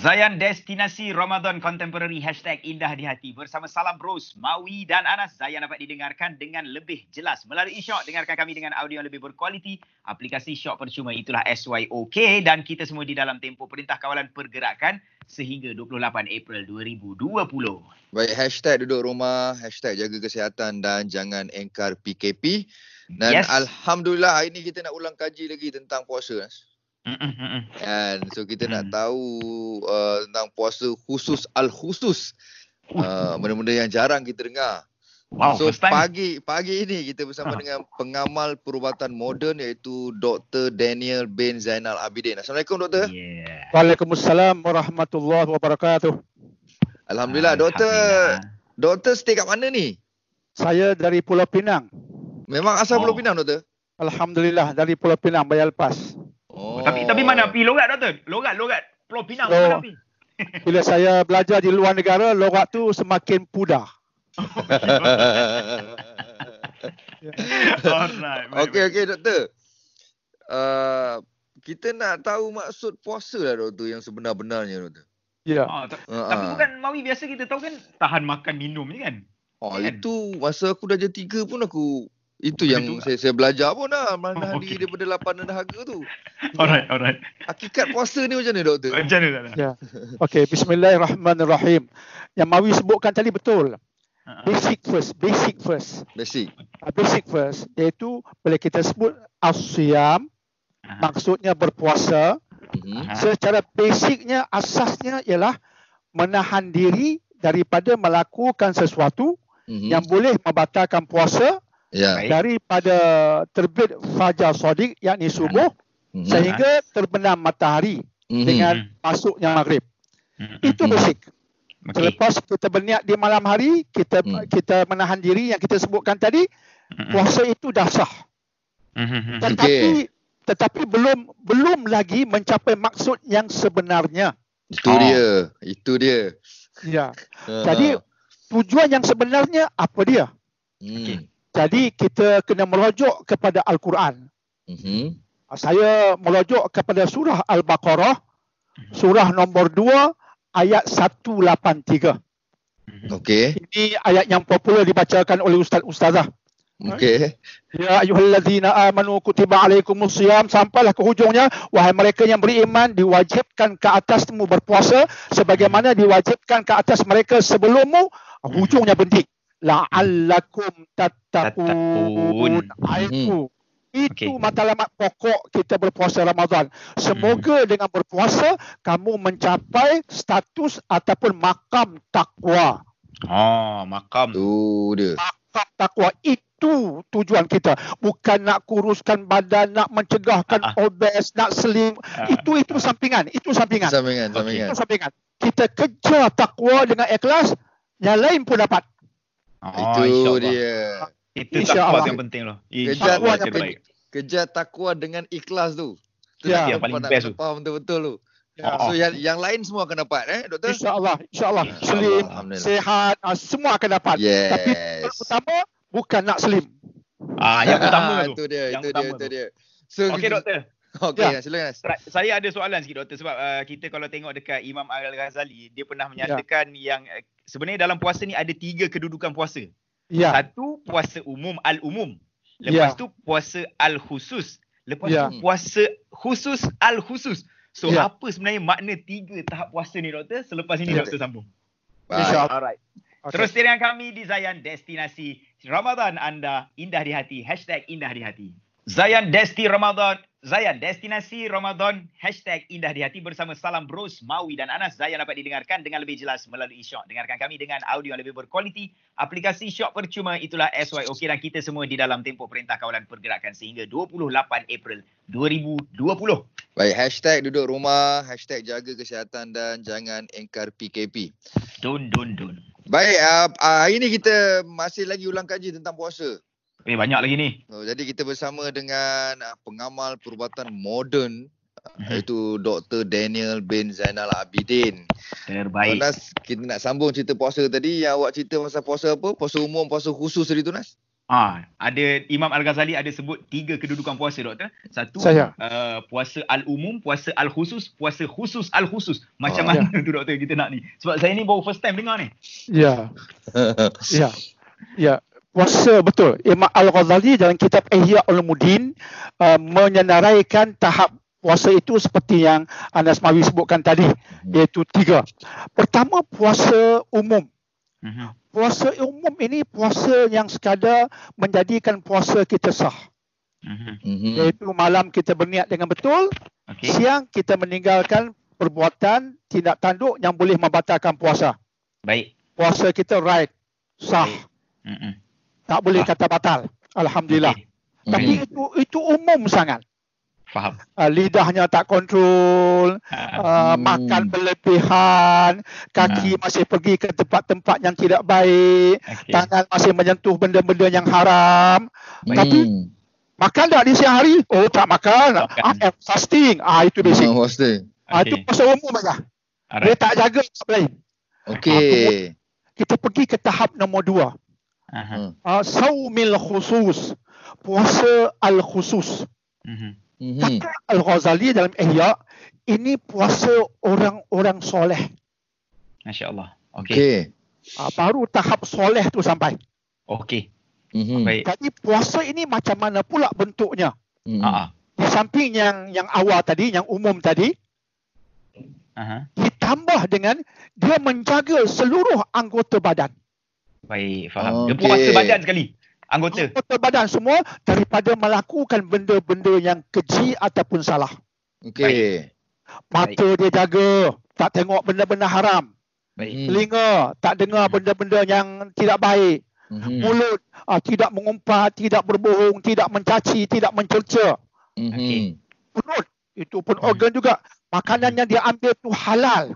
Zayan Destinasi Ramadan Contemporary Hashtag Indah di Hati bersama Salam Bros, Mawi dan Anas. Zayan dapat didengarkan dengan lebih jelas melalui Shock. Dengarkan kami dengan audio yang lebih berkualiti. Aplikasi Shock percuma itulah SYOK dan kita semua di dalam tempoh Perintah Kawalan Pergerakan sehingga 28 April 2020. Baik, hashtag duduk rumah, hashtag jaga kesihatan dan jangan engkar PKP. Dan yes. Alhamdulillah hari ini kita nak ulang kaji lagi tentang puasa. Kan so kita mm. nak tahu uh, tentang puasa khusus al khusus. Uh, benda-benda yang jarang kita dengar. Wow, so pagi pagi ini kita bersama huh. dengan pengamal perubatan moden iaitu Dr Daniel bin Zainal Abidin. Assalamualaikum doktor. Yeah. Waalaikumsalam warahmatullahi wabarakatuh. Alhamdulillah doktor. Doktor stay kat mana ni? Saya dari Pulau Pinang. Memang asal oh. Pulau Pinang doktor? Alhamdulillah dari Pulau Pinang Bayar Lepas. Oh. Tapi tapi mana pi logat doktor? Logat logat Pulau Pinang so, mana pi? Bila saya belajar di luar negara, logat tu semakin pudar. Alright. Okey okey doktor. Uh, kita nak tahu maksud puasa lah doktor yang sebenar-benarnya doktor. Ya. Yeah. Oh, t- uh, tapi bukan mawi biasa kita tahu kan tahan makan minum ni kan? Oh kan? itu masa aku dah jadi tiga pun aku itu yang itu saya, saya belajar pun lah Mana oh, okay. daripada lapan dahaga tu Alright, alright Hakikat puasa ni macam mana doktor? Macam mana? Ya. Okay, bismillahirrahmanirrahim Yang Mawi sebutkan tadi betul uh-huh. Basic first, basic first Basic uh, Basic first Iaitu boleh kita sebut Asyam uh-huh. Maksudnya berpuasa uh-huh. Secara basicnya, asasnya ialah Menahan diri daripada melakukan sesuatu uh-huh. Yang boleh membatalkan puasa ya. daripada terbit fajar sodik yakni subuh mm-hmm. sehingga terbenam matahari mm-hmm. dengan masuknya maghrib. Mm-hmm. Itu basic. Okay. Selepas kita berniat di malam hari, kita mm. kita menahan diri yang kita sebutkan tadi, mm-hmm. puasa itu dah sah. Mm-hmm. Tetapi okay. tetapi belum belum lagi mencapai maksud yang sebenarnya. Itu oh. dia. Itu dia. Ya. Uh. Jadi tujuan yang sebenarnya apa dia? Mm. Okay. Jadi kita kena merujuk kepada Al-Quran. Mm-hmm. Saya merujuk kepada surah Al-Baqarah, mhm. surah nombor 2, ayat 183. Mhm. Okey. Ini ayat yang popular dibacakan oleh ustaz-ustazah. Okey. Ya ayyuhallazina amanu kutiba alaikumusiyam sampailah ke hujungnya wahai mereka yang beriman diwajibkan ke atasmu berpuasa sebagaimana diwajibkan ke atas mereka sebelummu hujungnya bentik la'allakum tattaqun. Itu hmm. itu okay. matlamat pokok kita berpuasa Ramadan. Semoga hmm. dengan berpuasa kamu mencapai status ataupun makam takwa. Oh, makam. Tu dia. Makam takwa itu tujuan kita. Bukan nak kuruskan badan, nak mencegahkan uh-huh. obes, nak slim. Uh-huh. Itu itu sampingan. Itu sampingan. Sampingan, sampingan. Itu sampingan. Kita kejar takwa dengan ikhlas, yang lain pun dapat. Oh, itu dia. Itu takwa yang penting loh. Kejar takwa yang baik. Kejar takwa dengan ikhlas tu. Itu ya, yang paling best tu. Faham betul-betul tu. Ya. So yang yang lain semua akan dapat eh doktor? Insya-Allah, insya-Allah. Slim, sehat, uh, semua akan dapat. Yes. Tapi yang utama bukan nak slim. Ah, yang utama tu. Itu dia, yang itu dia, itu dia. So, Okey doktor. Okey, ya. silakan. Saya ada soalan sikit doktor sebab uh, kita kalau tengok dekat Imam Al-Ghazali, dia pernah menyatakan ya. yang uh, sebenarnya dalam puasa ni ada tiga kedudukan puasa. Ya. Satu puasa umum al-umum. Lepas ya. tu puasa al-khusus. Lepas ya. tu puasa khusus al-khusus. So ya. apa sebenarnya makna tiga tahap puasa ni doktor? Selepas ini ya. doktor sambung. Baik. Alright. Okay. Terus dengan kami di Zayan Destinasi Ramadan anda indah di hati. Hashtag indah di hati. Zayan Desti Ramadan Zayan, destinasi Ramadan, hashtag indah di hati bersama Salam Bros, Mawi dan Anas. Zayan dapat didengarkan dengan lebih jelas melalui Shock. Dengarkan kami dengan audio yang lebih berkualiti. Aplikasi Shock percuma itulah SYOK dan kita semua di dalam tempoh Perintah Kawalan Pergerakan sehingga 28 April 2020. Baik, hashtag duduk rumah, hashtag jaga kesihatan dan jangan engkar PKP. Dun, dun, dun. Baik, uh, uh, hari ini kita masih lagi ulang kaji tentang puasa. Eh banyak lagi ni. Oh, jadi kita bersama dengan uh, pengamal perubatan moden uh, mhm. iaitu Dr. Daniel bin Zainal Abidin. Terbaik. Nas, kita nak sambung cerita puasa tadi yang awak cerita pasal puasa apa? Puasa umum, puasa khusus tadi tu Nas? Ah, ada Imam Al-Ghazali ada sebut tiga kedudukan puasa doktor. Satu Saya. Uh, puasa al-umum, puasa al-khusus, puasa khusus al-khusus. Macam oh, mana ya. tu doktor kita nak ni? Sebab saya ni baru first time dengar ni. Ya. ya. Ya. Puasa betul. Imam Al-Ghazali dalam kitab Ihya Ulumuddin uh, menyenaraikan tahap puasa itu seperti yang Anas Mawi sebutkan tadi hmm. iaitu tiga. Pertama puasa umum. Uh-huh. Puasa umum ini puasa yang sekadar menjadikan puasa kita sah. Uh-huh. Iaitu malam kita berniat dengan betul, okay. siang kita meninggalkan perbuatan tindak tanduk yang boleh membatalkan puasa. Baik. Puasa kita right, sah. Uh-huh. Tak boleh kata batal. Alhamdulillah. Okay. Tapi uh-huh. itu itu umum sangat. Faham. Uh, lidahnya tak kontrol, uh, hmm. makan berlebihan, kaki uh. masih pergi ke tempat-tempat yang tidak baik, okay. tangan masih menyentuh benda-benda yang haram. Baik. Tapi makan tak di siang hari? Oh tak makan. makan. Ah, fasting. Ah itu basic. Oh, fasting. Ah okay. itu pasal umum aja. Dia tak jaga tak lain. Okey. Ah, kita pergi ke tahap nombor dua. Uh-huh. Uh, saumil khusus. Puasa al-khusus. Uh-huh. Kata Al-Ghazali dalam Ihya, ini puasa orang-orang soleh. Masya Allah. Okey. Okay. Uh, baru tahap soleh tu sampai. Okey. Mm-hmm. Jadi puasa ini macam mana pula bentuknya? Mm-hmm. Di samping yang yang awal tadi, yang umum tadi, uh-huh. ditambah dengan dia menjaga seluruh anggota badan. Baik, faham. Okay. Dia puasa badan sekali anggota anggota badan semua daripada melakukan benda-benda yang keji ataupun salah. Okey. Mata Baik. dia jaga, tak tengok benda-benda haram. Baik. Telinga tak dengar benda-benda yang tidak baik. Mm-hmm. Mulut uh, tidak mengumpat, tidak berbohong, tidak mencaci, tidak mencerca. Mm-hmm. Okay. Perut itu pun organ juga. Makanan yang dia ambil tu halal.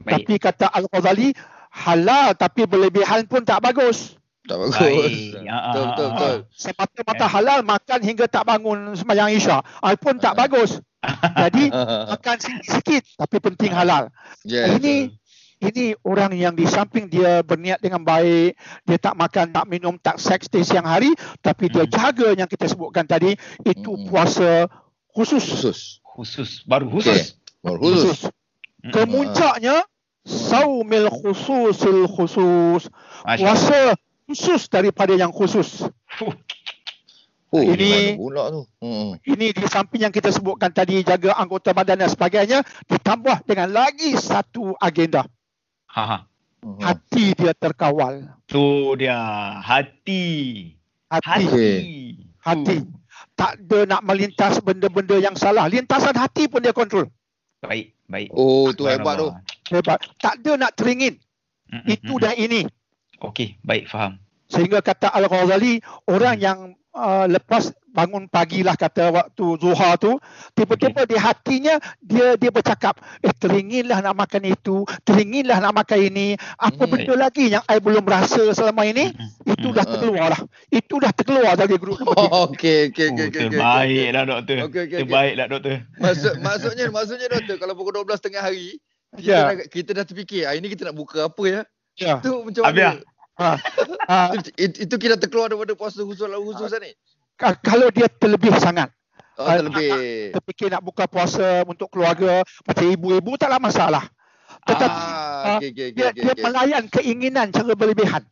Baik. Tapi kata Al-Ghazali, halal tapi berlebihan pun tak bagus. Tak bagus. Betul, betul, betul. Semata-mata halal makan hingga tak bangun sembahyang Isya. Ah, pun tak bagus. Jadi makan sikit-sikit tapi penting halal. Yes. Ini ini orang yang di samping dia berniat dengan baik, dia tak makan, tak minum, tak seks di siang hari, tapi dia hmm. jaga yang kita sebutkan tadi, itu hmm. puasa khusus. Khusus. Khusus. Baru khusus. Okay. Baru khusus. khusus. Kemuncaknya, saumil khususil khusus. Puasa khusus daripada yang khusus. Oh, ini pula tu? Hmm. Ini di samping yang kita sebutkan tadi jaga anggota badan dan sebagainya ditambah dengan lagi satu agenda. Ha, ha. Hmm. Hati dia terkawal. Tu dia hati. Hati. Hati. hati. Tak ada nak melintas benda-benda yang salah. Lintasan hati pun dia kontrol. Baik, baik. Oh, tu hebat tu. Hebat. Tak ada nak teringin. Mm-mm. Itu dan ini. Okey, baik, faham. Sehingga kata Al-Ghazali, orang hmm. yang uh, lepas bangun pagi lah kata waktu zuhar tu, tiba-tiba okay. di hatinya dia dia bercakap, eh teringinlah nak makan itu, teringinlah nak makan ini, apa hmm. benda lagi yang saya belum rasa selama ini, hmm. itu dah terkeluar lah. Itu dah terkeluar dari grup. Oh, okey, okey, okey. Oh, terbaiklah doktor. Okay, okay, terbaiklah doktor. Maksud, maksudnya, maksudnya doktor, kalau pukul 12 tengah hari, kita, yeah. dah, kita dah terfikir, hari ni kita nak buka apa ya? Ya. Itu macam mana? Ha. ha. Itu, itu kita terkeluar daripada puasa khusus lah khusus ha. ni. Kalau dia terlebih sangat. Oh, terlebih. Terfikir nak buka puasa untuk keluarga macam ibu-ibu taklah masalah. Tetapi ah, okay, okay, dia, okay, dia okay. melayan keinginan cara berlebihan.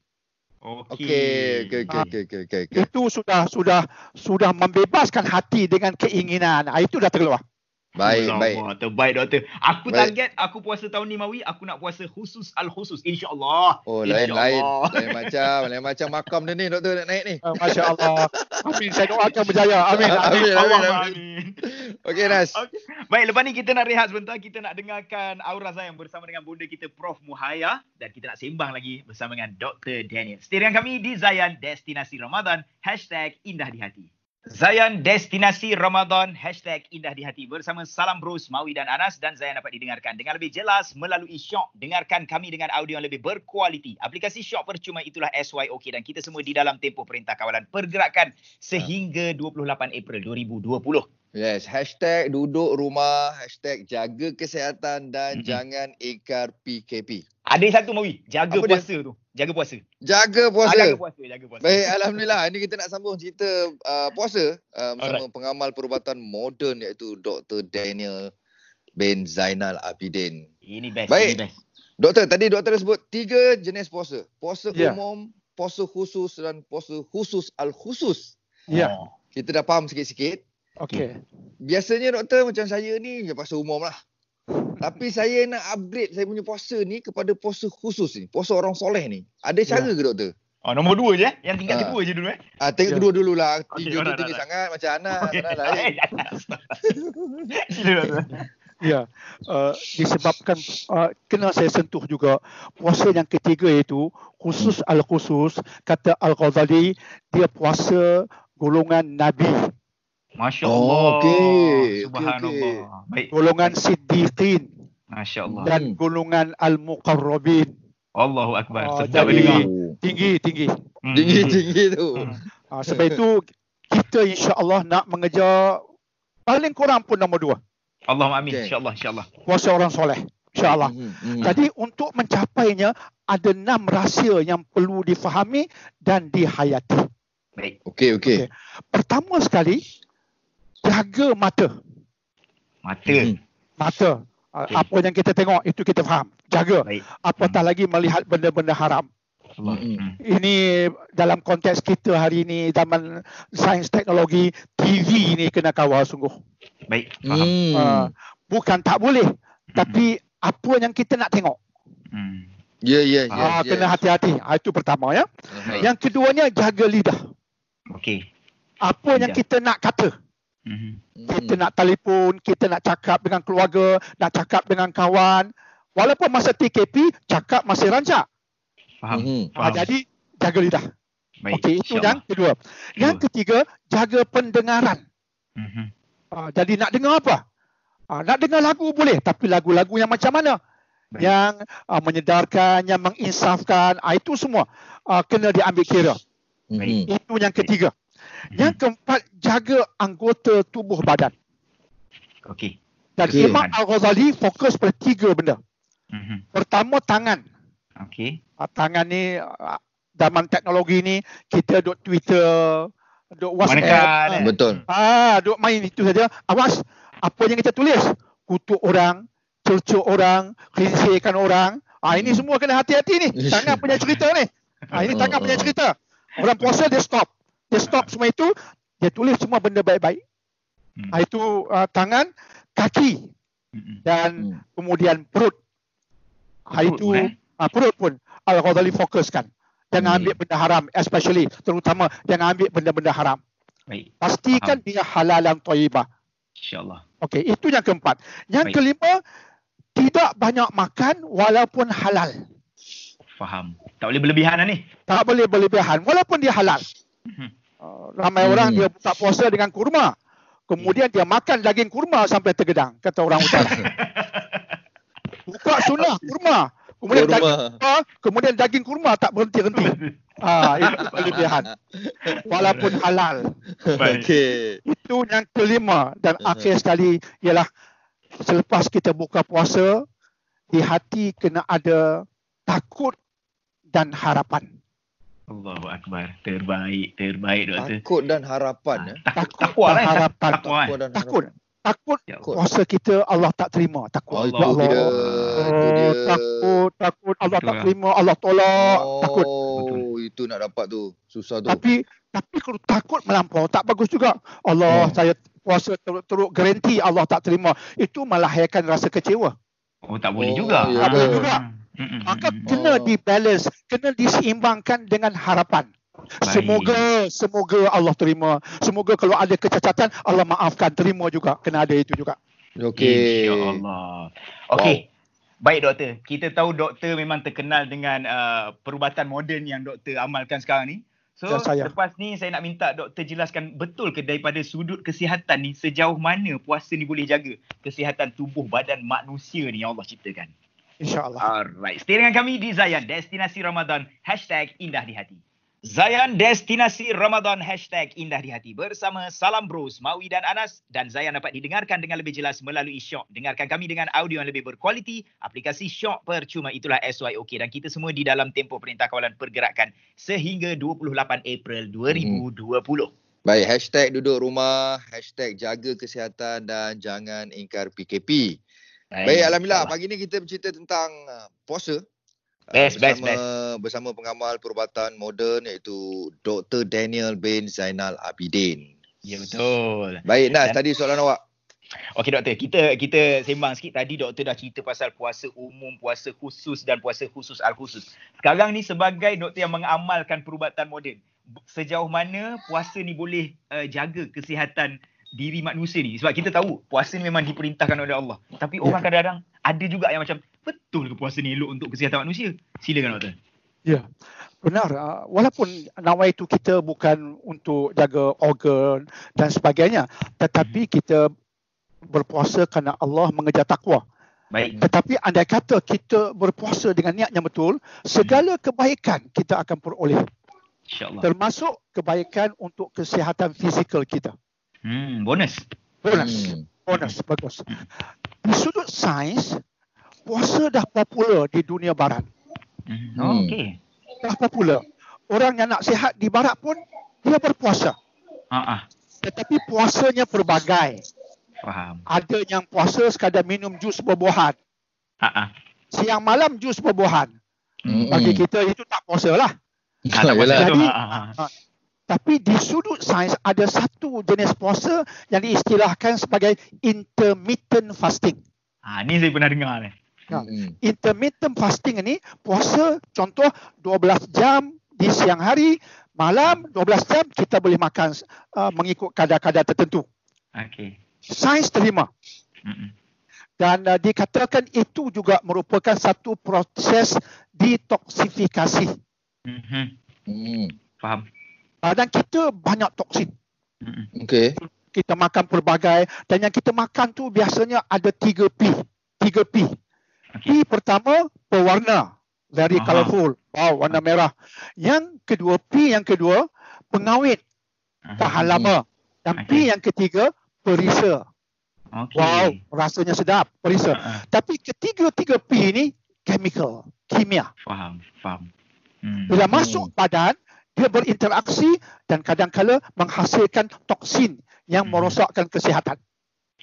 Okey. Okey, okey, okey, okey, okey. Itu sudah sudah sudah membebaskan hati dengan keinginan. Ah, itu dah terkeluar. Baik, Allah, baik. Terbaik doktor. Aku baik. target aku puasa tahun ni Mawi, aku nak puasa khusus al khusus insya-Allah. Oh, lain lain. Lain macam, lain macam makam dia ni doktor nak naik ni. Uh, Masya-Allah. Amin. Saya doakan berjaya. Amin. Amin. Amin. amin, amin. amin. Okey, Nas. Okay. Baik, lepas ni kita nak rehat sebentar. Kita nak dengarkan Aura Zayan bersama dengan bunda kita Prof Muhaya dan kita nak sembang lagi bersama dengan Dr. Daniel. Stay dengan kami di Zayan Destinasi Ramadan #IndahDiHati. Zayan Destinasi Ramadan Hashtag Indah di Hati Bersama Salam Bros Mawi dan Anas. Dan Zayan dapat didengarkan Dengan lebih jelas Melalui Shock Dengarkan kami dengan audio yang lebih berkualiti. Aplikasi Shock percuma itulah SYOK Dan kita semua di dalam tempoh Perintah Kawalan Pergerakan Sehingga 28 April 2020 Yes, hashtag duduk rumah, hashtag jaga kesihatan dan mm-hmm. jangan ingkar PKP. Ada satu Mawi, jaga Apa puasa dia? tu. Jaga puasa. Jaga puasa. Ah, jaga puasa, jaga puasa. Baik, alhamdulillah. Ini kita nak sambung cerita uh, puasa uh, bersama Alright. pengamal perubatan moden iaitu Dr. Daniel bin Zainal Abidin. Ini best, Baik. ini best. Doktor, tadi doktor sebut tiga jenis puasa. Puasa yeah. umum, puasa khusus dan puasa khusus al-khusus. Ya. Yeah. Kita dah faham sikit-sikit. Okey. Biasanya doktor macam saya ni ya puasa umum lah. Tapi saya nak upgrade saya punya puasa ni kepada puasa khusus ni. Puasa orang soleh ni. Ada cara yeah. ke doktor? Oh, nombor dua je eh? Yang tingkat ha. kedua je dulu eh? Ah, tingkat yeah. kedua dulu lah. Tiga okay, tu tinggi sangat macam anak. Okay. Lah, eh. Ya, uh, disebabkan uh, kena saya sentuh juga puasa yang ketiga itu khusus al-khusus kata Al-Ghazali dia puasa golongan Nabi. Masya Allah. Oh, okay. Subhanallah. Okay. Baik. Golongan Siddiqin. Masya Allah. Dan hmm. golongan Al-Muqarrabin. Allahu Akbar. Oh, jadi, tinggi, tinggi. Hmm. Tinggi, tinggi tu. Hmm. Uh, sebab itu, kita insya Allah nak mengejar paling kurang pun nombor dua. Allahumma amin. Okay. InsyaAllah. InsyaAllah. Puasa orang soleh. InsyaAllah. Hmm, hmm. Jadi, untuk mencapainya, ada enam rahsia yang perlu difahami dan dihayati. Baik. Okey, okey. Okay. Pertama sekali, jaga mata. Mata. Hmm. Mata. Okay. Apa yang kita tengok itu kita faham. Jaga. Baik. Apatah hmm. lagi melihat benda-benda haram. Hmm. Ini dalam konteks kita hari ini zaman sains teknologi TV ini kena kawal sungguh. Baik. Faham. Hmm. Uh, bukan tak boleh, hmm. tapi apa yang kita nak tengok. Hmm. Ya, ya, ya. Ah, kena hati-hati. Ah, itu pertama ya. Baik. Yang keduanya jaga lidah. Okey. Apa yang kita nak kata. Mm-hmm. Kita nak telefon, kita nak cakap dengan keluarga, nak cakap dengan kawan. Walaupun masa TKP, cakap masih rancak. Faham. Mm-hmm. Faham. jadi, jaga lidah. Okey, itu yang kedua. Yang ketiga, jaga pendengaran. Mm-hmm. Uh, jadi nak dengar apa? Uh, nak dengar lagu boleh, tapi lagu-lagu yang macam mana? Baik. Yang uh, menyedarkan, yang menginsafkan, uh, itu semua uh, kena diambil kira. Mm-hmm. Itu yang ketiga. Hmm. Yang keempat, jaga anggota tubuh badan. Okey. Dan okay. Imam Al-Ghazali fokus pada tiga benda. Mm-hmm. Pertama, tangan. Okey. Uh, tangan ni, uh, zaman teknologi ni, kita duk Twitter, duk WhatsApp. Uh, Betul. Ah, duk main itu saja. Awas, apa yang kita tulis? Kutuk orang, cercuk orang, klinsekan orang. Ah, ini semua kena hati-hati ni. Tangan punya cerita ni. Ah, ini tangan punya cerita. Orang puasa dia stop dia stop semua itu dia tulis semua benda baik-baik hmm. Itu uh, tangan kaki hmm. dan hmm. kemudian perut ha, itu eh? uh, perut pun Al-Ghazali fokuskan jangan hmm. ambil benda haram especially terutama jangan ambil benda-benda haram baik pastikan Faham. dia halal yang thayyibah insyaallah okey itu yang keempat yang baik. kelima tidak banyak makan walaupun halal faham tak boleh berlebihan lah ni tak boleh berlebihan walaupun dia halal hmm. Uh, ramai hmm. orang dia buka puasa dengan kurma. Kemudian dia makan daging kurma sampai tergedang, kata orang utara. buka sunnah kurma. Kemudian kurma. daging kurma, kemudian daging kurma tak berhenti-henti. ah, itu kelebihan. Walaupun halal. Okay. Itu yang kelima dan uh-huh. akhir sekali ialah selepas kita buka puasa di hati kena ada takut dan harapan. Allahu Akbar. Terbaik, terbaik doktor. Takut dan harapan. Ha, takut, takut dan harapan. Takut, takut, dan takut. Takut ya kuasa kita Allah tak terima. Takut. Oh, Allah. Allah. Dia. Oh, takut, takut Allah Betul tak lah. terima. Allah tolak. Oh, takut. itu nak dapat tu. Susah tu. Tapi tapi kalau takut melampau tak bagus juga. Allah oh. saya puasa teruk-teruk garanti Allah tak terima. Itu melahirkan rasa kecewa. Oh tak boleh oh, juga. Ya. Tak boleh juga. Maka kena oh. dibalance, kena diseimbangkan dengan harapan. Baik. Semoga semoga Allah terima. Semoga kalau ada kecacatan Allah maafkan, terima juga. Kena ada itu juga. Okey. Insya-Allah. Okey. Wow. Baik doktor, kita tahu doktor memang terkenal dengan uh, perubatan moden yang doktor amalkan sekarang ni. So ya, lepas ni saya nak minta doktor jelaskan betul ke daripada sudut kesihatan ni sejauh mana puasa ni boleh jaga kesihatan tubuh badan manusia ni yang Allah ciptakan. InsyaAllah. Alright. Stay dengan kami di Zayan. Destinasi Ramadan. Hashtag Indah di Hati. Zayan Destinasi Ramadan Hashtag Indah di Hati bersama Salam Bros, Maui dan Anas dan Zayan dapat didengarkan dengan lebih jelas melalui Shock. Dengarkan kami dengan audio yang lebih berkualiti. Aplikasi Shock percuma itulah SYOK dan kita semua di dalam tempoh Perintah Kawalan Pergerakan sehingga 28 April 2020. Hmm. Baik, hashtag duduk rumah, hashtag jaga kesihatan dan jangan ingkar PKP. Baik, Alhamdulillah. Pagi ni kita bercerita tentang uh, puasa. Best, bersama, best, best. Bersama pengamal perubatan moden iaitu Dr. Daniel bin Zainal Abidin. Ya, betul. Baik, Nas. Dan, tadi soalan awak. Okey, Doktor. Kita kita sembang sikit. Tadi Doktor dah cerita pasal puasa umum, puasa khusus dan puasa khusus al-khusus. Sekarang ni sebagai Doktor yang mengamalkan perubatan moden, sejauh mana puasa ni boleh uh, jaga kesihatan diri manusia ni? Sebab kita tahu puasa ni memang diperintahkan oleh Allah. Tapi orang ya. kadang-kadang ada juga yang macam betul ke puasa ni elok untuk kesihatan manusia? Silakan doktor. Ya. Benar. Ah, walaupun nawai itu kita bukan untuk jaga organ dan sebagainya, tetapi hmm. kita berpuasa kerana Allah mengejar takwa. Baik. Tetapi andai kata kita berpuasa dengan niat yang betul, segala hmm. kebaikan kita akan peroleh. InsyaAllah. Termasuk kebaikan untuk kesihatan fizikal kita. Hmm, bonus. Bonus. Hmm. Bonus, bagus. Hmm. Di sudut sains, puasa dah popular di dunia barat. Hmm. Oh, okey. Dah popular. Orang yang nak sihat di barat pun dia berpuasa. Uh-uh. Tetapi puasanya pelbagai. Faham. Ada yang puasa sekadar minum jus buah-buahan. Uh-uh. Siang malam jus buah-buahan. Hmm. Bagi kita itu tak puasa lah. Ha, tak puasa Jadi, ha, tapi di sudut sains ada satu jenis puasa yang diistilahkan sebagai intermittent fasting. Ha, ni saya pernah dengar ni. Ya. Hmm. Intermittent fasting ini puasa contoh 12 jam di siang hari, malam 12 jam kita boleh makan uh, mengikut kadar-kadar tertentu. Okey. Sains terima. Hmm. Dan uh, dikatakan itu juga merupakan satu proses detoksifikasi. Hmm. Hmm. Faham. Badan kita banyak toksin. Hmm. Okey. Kita makan pelbagai dan yang kita makan tu biasanya ada 3 P. 3 P. Okay. P pertama pewarna, very Aha. colourful. Wow, warna okay. merah. Yang kedua P yang kedua pengawet. Tahan lama. Dan okay. P yang ketiga perisa. Okay. Wow, rasanya sedap, perisa. Uh-huh. Tapi ketiga-tiga P ni chemical, kimia. Faham, faham. Hmm. Bila masuk badan, dia berinteraksi dan kadang-kala menghasilkan toksin yang hmm. merosakkan kesihatan.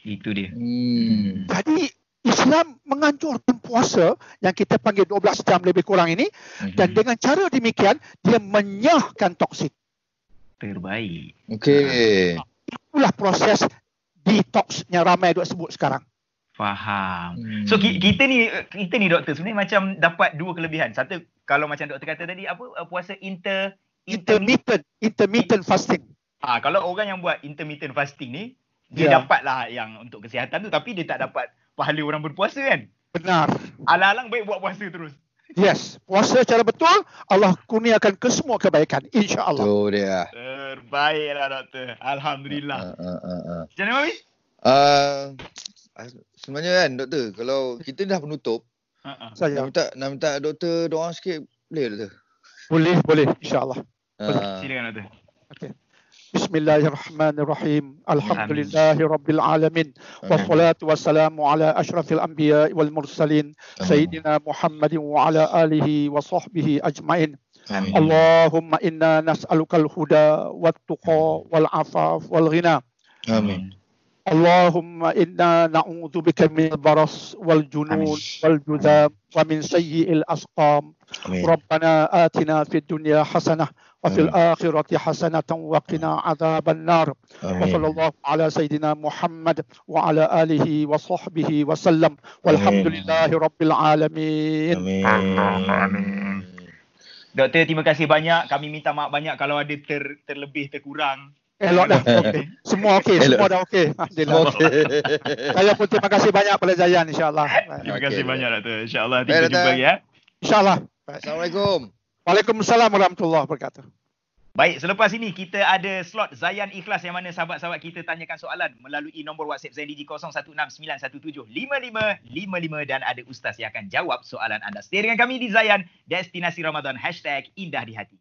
Itu dia. Hmm. Jadi Islam menganjurkan puasa yang kita panggil 12 jam lebih kurang ini mm-hmm. dan dengan cara demikian dia menyahkan toksin. Terbaik. Okey. Itulah proses detox yang ramai dok sebut sekarang. Faham. Hmm. So kita ni kita ni doktor sebenarnya macam dapat dua kelebihan. Satu kalau macam doktor kata tadi apa uh, puasa inter intermittent intermittent fasting. Ah kalau orang yang buat intermittent fasting ni dia yeah. dapatlah yang untuk kesihatan tu tapi dia tak dapat pahala orang berpuasa kan? Benar. Alang-alang baik buat puasa terus. Yes, puasa secara betul Allah kurniakan ke semua kebaikan insya-Allah. Tu dia. Terbaiklah doktor. Alhamdulillah. Uh, uh, uh, uh. Macam mana Mami? Uh, sebenarnya kan doktor, kalau kita dah penutup, uh, uh. nak minta nak minta doktor doa sikit boleh doktor? Boleh, boleh insya-Allah. Okey. بسم الله الرحمن الرحيم. الحمد لله رب العالمين. والصلاة والسلام على أشرف الأنبياء والمرسلين سيدنا محمد وعلى آله وصحبه أجمعين. اللهم إنا نسألك الهدى والتقى والعفاف والغنى. آمين. اللهم إنا نعوذ بك من البرص والجنون والجذام ومن سيء الأسقام. ربنا آتنا في الدنيا حسنة وفي الآخرة حسنة وقنا عذاب النار آمين. وصلى الله على سيدنا محمد وعلى آله وصحبه وسلم والحمد لله رب العالمين آمين Doktor, terima kasih banyak. Kami minta maaf banyak kalau ada ter, terlebih, terkurang. Elok dah. Okay. Semua okey. Semua dah okey. Alhamdulillah. Okay. Saya pun terima kasih banyak pada Zayan insyaAllah. Terima kasih okay. banyak Doktor. InsyaAllah kita jumpa lagi ya. InsyaAllah. Assalamualaikum. Waalaikumsalam warahmatullahi wabarakatuh. Baik, selepas ini kita ada slot Zayan Ikhlas yang mana sahabat-sahabat kita tanyakan soalan melalui nombor WhatsApp Zain DG 0169175555 dan ada ustaz yang akan jawab soalan anda. Stay dengan kami di Zayan, Destinasi Ramadan, hashtag Indah di Hati.